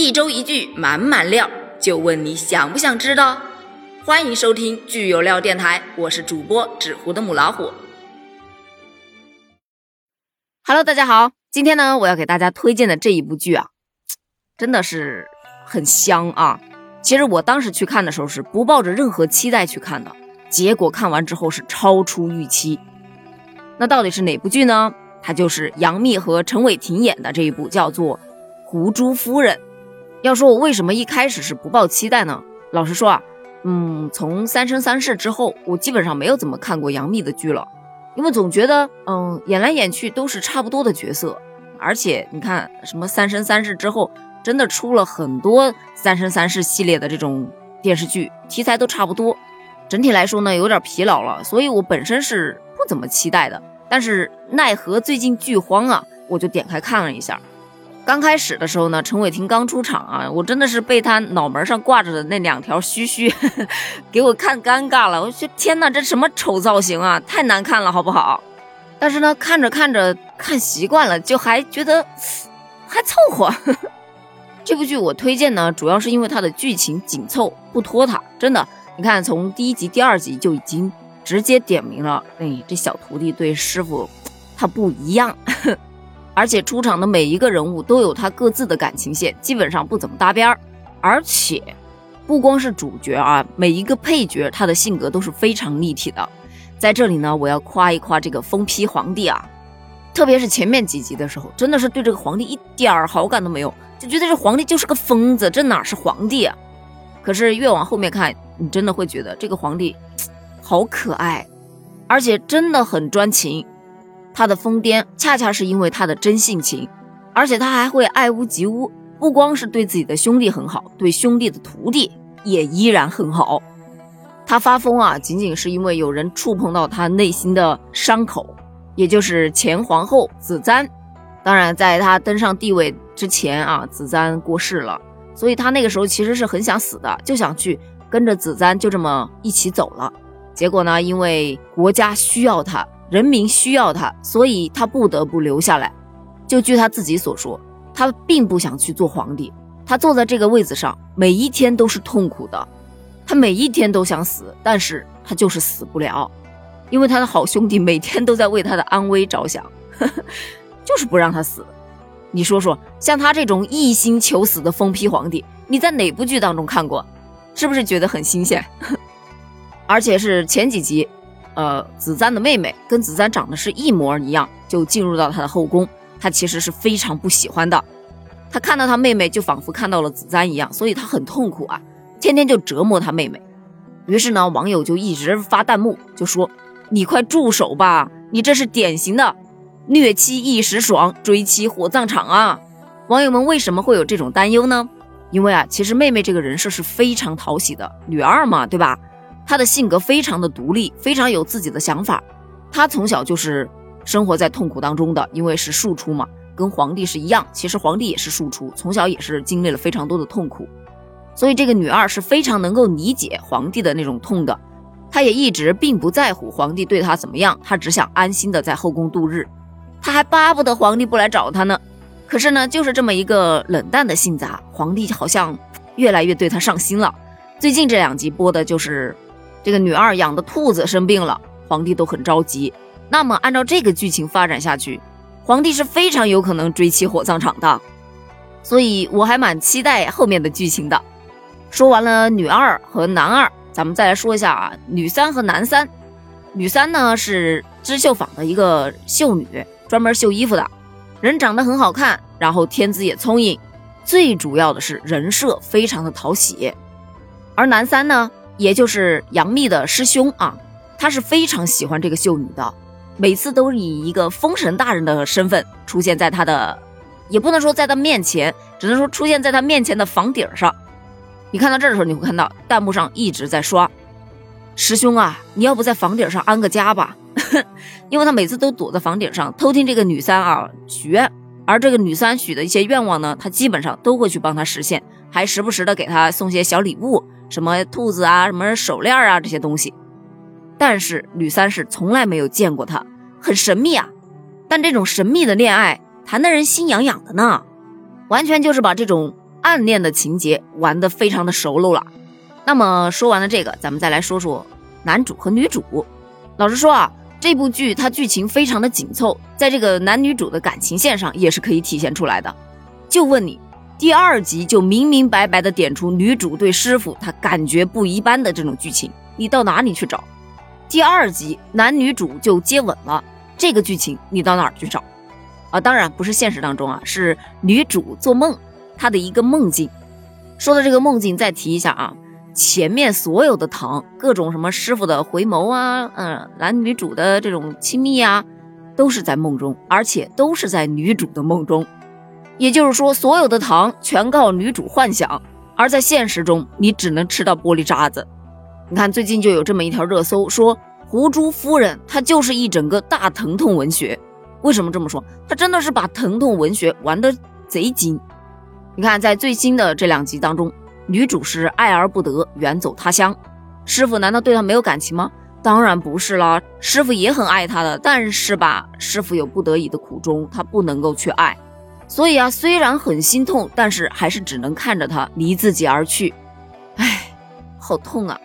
一周一句满满料，就问你想不想知道？欢迎收听剧有料电台，我是主播纸糊的母老虎。Hello，大家好，今天呢，我要给大家推荐的这一部剧啊，真的是很香啊。其实我当时去看的时候是不抱着任何期待去看的，结果看完之后是超出预期。那到底是哪部剧呢？它就是杨幂和陈伟霆演的这一部，叫做《狐珠夫人》。要说我为什么一开始是不抱期待呢？老实说啊，嗯，从《三生三世》之后，我基本上没有怎么看过杨幂的剧了，因为总觉得，嗯，演来演去都是差不多的角色，而且你看什么《三生三世》之后，真的出了很多《三生三世》系列的这种电视剧，题材都差不多，整体来说呢，有点疲劳了，所以我本身是不怎么期待的。但是奈何最近剧荒啊，我就点开看了一下。刚开始的时候呢，陈伟霆刚出场啊，我真的是被他脑门上挂着的那两条须须 给我看尴尬了。我说天哪，这什么丑造型啊，太难看了，好不好？但是呢，看着看着看习惯了，就还觉得还凑合。这部剧我推荐呢，主要是因为它的剧情紧凑不拖沓，真的，你看从第一集、第二集就已经。直接点明了，哎，这小徒弟对师傅他不一样，而且出场的每一个人物都有他各自的感情线，基本上不怎么搭边儿。而且不光是主角啊，每一个配角他的性格都是非常立体的。在这里呢，我要夸一夸这个疯批皇帝啊，特别是前面几集的时候，真的是对这个皇帝一点儿好感都没有，就觉得这皇帝就是个疯子，这哪是皇帝啊？可是越往后面看，你真的会觉得这个皇帝。好可爱，而且真的很专情。他的疯癫恰恰是因为他的真性情，而且他还会爱屋及乌，不光是对自己的兄弟很好，对兄弟的徒弟也依然很好。他发疯啊，仅仅是因为有人触碰到他内心的伤口，也就是前皇后子簪。当然，在他登上帝位之前啊，子簪过世了，所以他那个时候其实是很想死的，就想去跟着子簪就这么一起走了。结果呢？因为国家需要他，人民需要他，所以他不得不留下来。就据他自己所说，他并不想去做皇帝。他坐在这个位子上，每一天都是痛苦的。他每一天都想死，但是他就是死不了，因为他的好兄弟每天都在为他的安危着想，就是不让他死。你说说，像他这种一心求死的疯批皇帝，你在哪部剧当中看过？是不是觉得很新鲜？而且是前几集，呃，子簪的妹妹跟子簪长得是一模一样，就进入到他的后宫。他其实是非常不喜欢的。他看到他妹妹，就仿佛看到了子簪一样，所以他很痛苦啊，天天就折磨他妹妹。于是呢，网友就一直发弹幕，就说：“你快住手吧，你这是典型的虐妻一时爽，追妻火葬场啊！”网友们为什么会有这种担忧呢？因为啊，其实妹妹这个人设是非常讨喜的，女二嘛，对吧？她的性格非常的独立，非常有自己的想法。她从小就是生活在痛苦当中的，因为是庶出嘛，跟皇帝是一样。其实皇帝也是庶出，从小也是经历了非常多的痛苦。所以这个女二是非常能够理解皇帝的那种痛的。她也一直并不在乎皇帝对她怎么样，她只想安心的在后宫度日。她还巴不得皇帝不来找她呢。可是呢，就是这么一个冷淡的性子啊，皇帝好像越来越对她上心了。最近这两集播的就是。这个女二养的兔子生病了，皇帝都很着急。那么按照这个剧情发展下去，皇帝是非常有可能追妻火葬场的。所以我还蛮期待后面的剧情的。说完了女二和男二，咱们再来说一下啊，女三和男三。女三呢是织绣坊的一个绣女，专门绣衣服的，人长得很好看，然后天资也聪颖，最主要的是人设非常的讨喜。而男三呢？也就是杨幂的师兄啊，他是非常喜欢这个秀女的，每次都以一个封神大人的身份出现在他的，也不能说在他面前，只能说出现在他面前的房顶上。你看到这儿的时候，你会看到弹幕上一直在刷：“师兄啊，你要不在房顶上安个家吧？” 因为他每次都躲在房顶上偷听这个女三啊许愿，而这个女三许的一些愿望呢，他基本上都会去帮他实现，还时不时的给他送些小礼物。什么兔子啊，什么手链啊，这些东西，但是吕三是从来没有见过他，很神秘啊。但这种神秘的恋爱谈得人心痒痒的呢，完全就是把这种暗恋的情节玩得非常的熟络了。那么说完了这个，咱们再来说说男主和女主。老实说啊，这部剧它剧情非常的紧凑，在这个男女主的感情线上也是可以体现出来的。就问你，第二集就明明白白的点出女主对师傅她感觉不一般的这种剧情，你到哪里去找？第二集男女主就接吻了，这个剧情你到哪儿去找？啊，当然不是现实当中啊，是女主做梦，她的一个梦境。说的这个梦境，再提一下啊，前面所有的糖，各种什么师傅的回眸啊，嗯，男女主的这种亲密啊，都是在梦中，而且都是在女主的梦中。也就是说，所有的糖全靠女主幻想，而在现实中，你只能吃到玻璃渣子。你看，最近就有这么一条热搜，说胡珠夫人她就是一整个大疼痛文学。为什么这么说？她真的是把疼痛文学玩得贼精。你看，在最新的这两集当中，女主是爱而不得，远走他乡。师傅难道对她没有感情吗？当然不是啦，师傅也很爱她的，但是吧，师傅有不得已的苦衷，他不能够去爱。所以啊，虽然很心痛，但是还是只能看着他离自己而去。唉，好痛啊！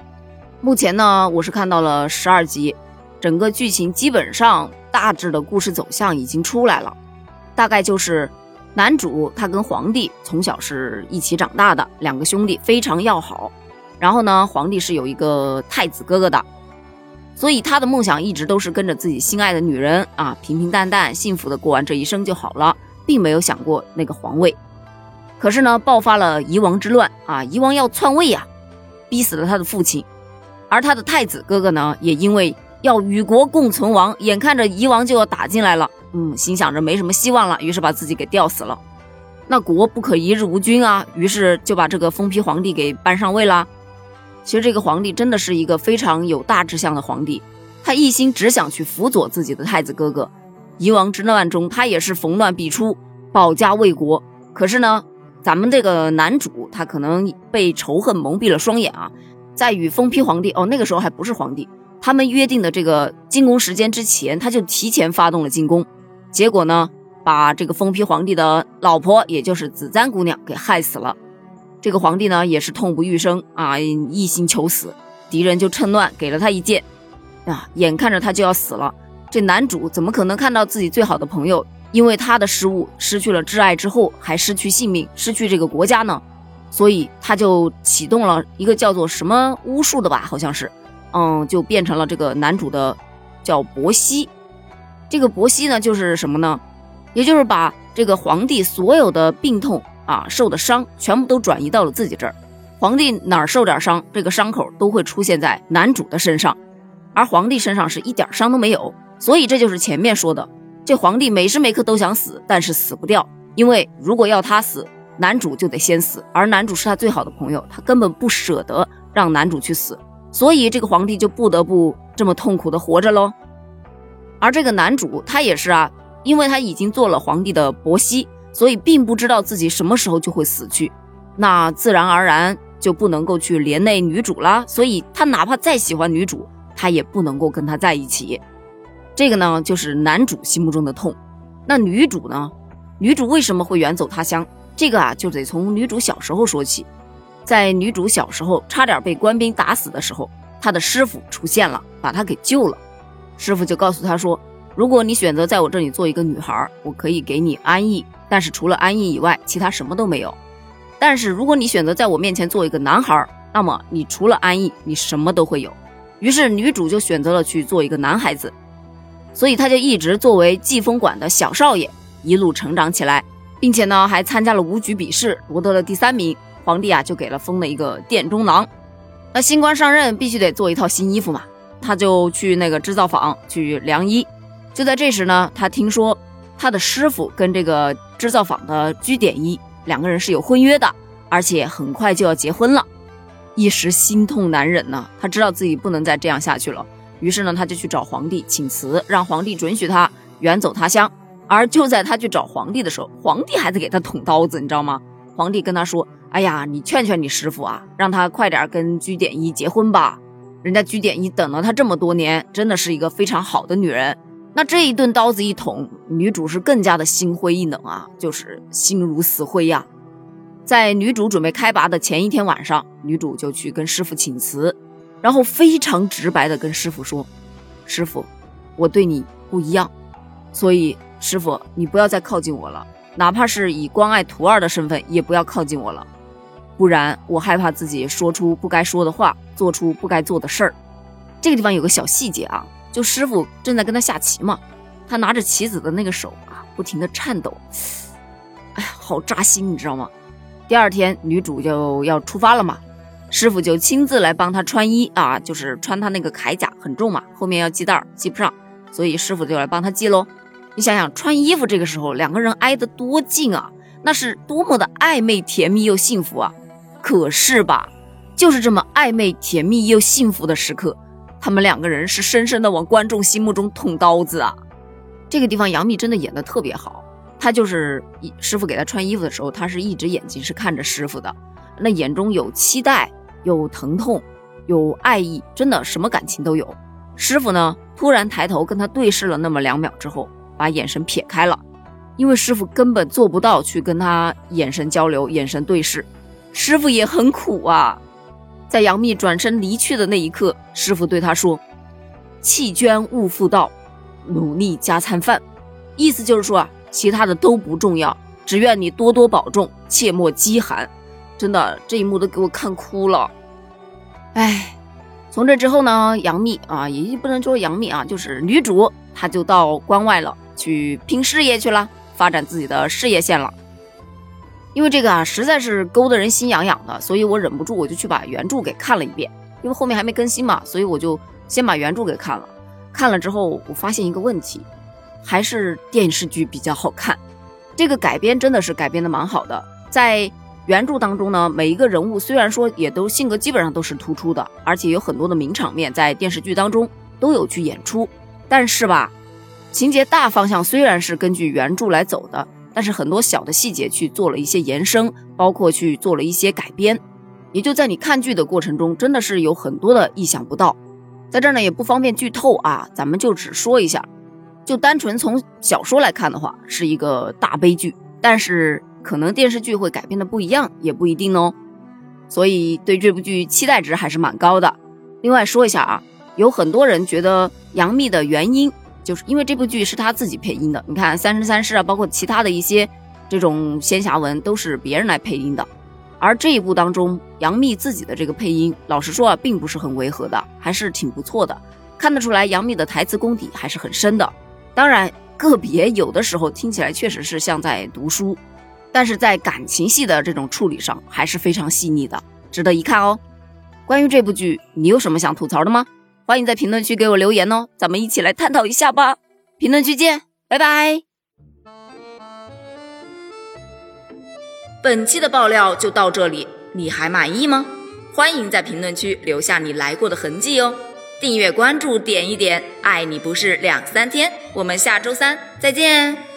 目前呢，我是看到了十二集，整个剧情基本上。大致的故事走向已经出来了，大概就是男主他跟皇帝从小是一起长大的，两个兄弟非常要好。然后呢，皇帝是有一个太子哥哥的，所以他的梦想一直都是跟着自己心爱的女人啊，平平淡淡、幸福的过完这一生就好了，并没有想过那个皇位。可是呢，爆发了夷王之乱啊，夷王要篡位呀，逼死了他的父亲，而他的太子哥哥呢，也因为。要与国共存亡，眼看着夷王就要打进来了，嗯，心想着没什么希望了，于是把自己给吊死了。那国不可一日无君啊，于是就把这个封批皇帝给搬上位了。其实这个皇帝真的是一个非常有大志向的皇帝，他一心只想去辅佐自己的太子哥哥。夷王之乱中，他也是逢乱必出，保家卫国。可是呢，咱们这个男主他可能被仇恨蒙蔽了双眼啊，在与封批皇帝哦，那个时候还不是皇帝。他们约定的这个进攻时间之前，他就提前发动了进攻，结果呢，把这个封批皇帝的老婆，也就是紫簪姑娘给害死了。这个皇帝呢，也是痛不欲生啊，一心求死。敌人就趁乱给了他一剑，啊，眼看着他就要死了。这男主怎么可能看到自己最好的朋友因为他的失误失去了挚爱之后，还失去性命，失去这个国家呢？所以他就启动了一个叫做什么巫术的吧，好像是。嗯，就变成了这个男主的叫伯希，这个伯希呢，就是什么呢？也就是把这个皇帝所有的病痛啊、受的伤，全部都转移到了自己这儿。皇帝哪儿受点伤，这个伤口都会出现在男主的身上，而皇帝身上是一点伤都没有。所以这就是前面说的，这皇帝每时每刻都想死，但是死不掉，因为如果要他死，男主就得先死，而男主是他最好的朋友，他根本不舍得让男主去死。所以这个皇帝就不得不这么痛苦的活着喽，而这个男主他也是啊，因为他已经做了皇帝的伯希，所以并不知道自己什么时候就会死去，那自然而然就不能够去连累女主啦。所以他哪怕再喜欢女主，他也不能够跟她在一起。这个呢，就是男主心目中的痛。那女主呢？女主为什么会远走他乡？这个啊，就得从女主小时候说起。在女主小时候差点被官兵打死的时候，她的师傅出现了，把她给救了。师傅就告诉她说：“如果你选择在我这里做一个女孩，我可以给你安逸，但是除了安逸以外，其他什么都没有。但是如果你选择在我面前做一个男孩，那么你除了安逸，你什么都会有。”于是女主就选择了去做一个男孩子，所以他就一直作为季风馆的小少爷，一路成长起来，并且呢还参加了武举比试，夺得了第三名。皇帝啊，就给了封了一个殿中郎。那新官上任必须得做一套新衣服嘛，他就去那个织造坊去量衣。就在这时呢，他听说他的师傅跟这个织造坊的居点一两个人是有婚约的，而且很快就要结婚了，一时心痛难忍呢。他知道自己不能再这样下去了，于是呢，他就去找皇帝请辞，让皇帝准许他远走他乡。而就在他去找皇帝的时候，皇帝还在给他捅刀子，你知道吗？皇帝跟他说。哎呀，你劝劝你师傅啊，让他快点跟居点一结婚吧。人家居点一等了他这么多年，真的是一个非常好的女人。那这一顿刀子一捅，女主是更加的心灰意冷啊，就是心如死灰呀。在女主准备开拔的前一天晚上，女主就去跟师傅请辞，然后非常直白的跟师傅说：“师傅，我对你不一样，所以师傅你不要再靠近我了，哪怕是以关爱徒儿的身份，也不要靠近我了，不然我害怕自己说出不该说的话，做出不该做的事儿。”这个地方有个小细节啊，就师傅正在跟他下棋嘛。他拿着棋子的那个手啊，不停的颤抖，哎呀，好扎心，你知道吗？第二天女主就要出发了嘛，师傅就亲自来帮她穿衣啊，就是穿她那个铠甲很重嘛，后面要系带儿系不上，所以师傅就来帮她系喽。你想想，穿衣服这个时候两个人挨得多近啊，那是多么的暧昧甜蜜又幸福啊！可是吧，就是这么暧昧甜蜜又幸福的时刻，他们两个人是深深的往观众心目中捅刀子啊！这个地方杨幂真的演的特别好，她就是师傅给她穿衣服的时候，她是一只眼睛是看着师傅的，那眼中有期待，有疼痛，有爱意，真的什么感情都有。师傅呢，突然抬头跟他对视了那么两秒之后，把眼神撇开了，因为师傅根本做不到去跟他眼神交流、眼神对视。师傅也很苦啊，在杨幂转身离去的那一刻，师傅对她说：“弃捐勿复道。”努力加餐饭，意思就是说啊，其他的都不重要，只愿你多多保重，切莫饥寒。真的，这一幕都给我看哭了。哎，从这之后呢，杨幂啊，也不能说杨幂啊，就是女主，她就到关外了，去拼事业去了，发展自己的事业线了。因为这个啊，实在是勾得人心痒痒的，所以我忍不住，我就去把原著给看了一遍。因为后面还没更新嘛，所以我就先把原著给看了。看了之后，我发现一个问题，还是电视剧比较好看。这个改编真的是改编的蛮好的。在原著当中呢，每一个人物虽然说也都性格基本上都是突出的，而且有很多的名场面在电视剧当中都有去演出。但是吧，情节大方向虽然是根据原著来走的，但是很多小的细节去做了一些延伸，包括去做了一些改编，也就在你看剧的过程中，真的是有很多的意想不到。在这儿呢也不方便剧透啊，咱们就只说一下，就单纯从小说来看的话，是一个大悲剧，但是可能电视剧会改编的不一样，也不一定哦。所以对这部剧期待值还是蛮高的。另外说一下啊，有很多人觉得杨幂的原因就是因为这部剧是她自己配音的，你看《三生三世》啊，包括其他的一些这种仙侠文都是别人来配音的。而这一部当中，杨幂自己的这个配音，老实说啊，并不是很违和的，还是挺不错的，看得出来杨幂的台词功底还是很深的。当然，个别有的时候听起来确实是像在读书，但是在感情戏的这种处理上还是非常细腻的，值得一看哦。关于这部剧，你有什么想吐槽的吗？欢迎在评论区给我留言哦，咱们一起来探讨一下吧。评论区见，拜拜。本期的爆料就到这里，你还满意吗？欢迎在评论区留下你来过的痕迹哦！订阅关注点一点，爱你不是两三天，我们下周三再见。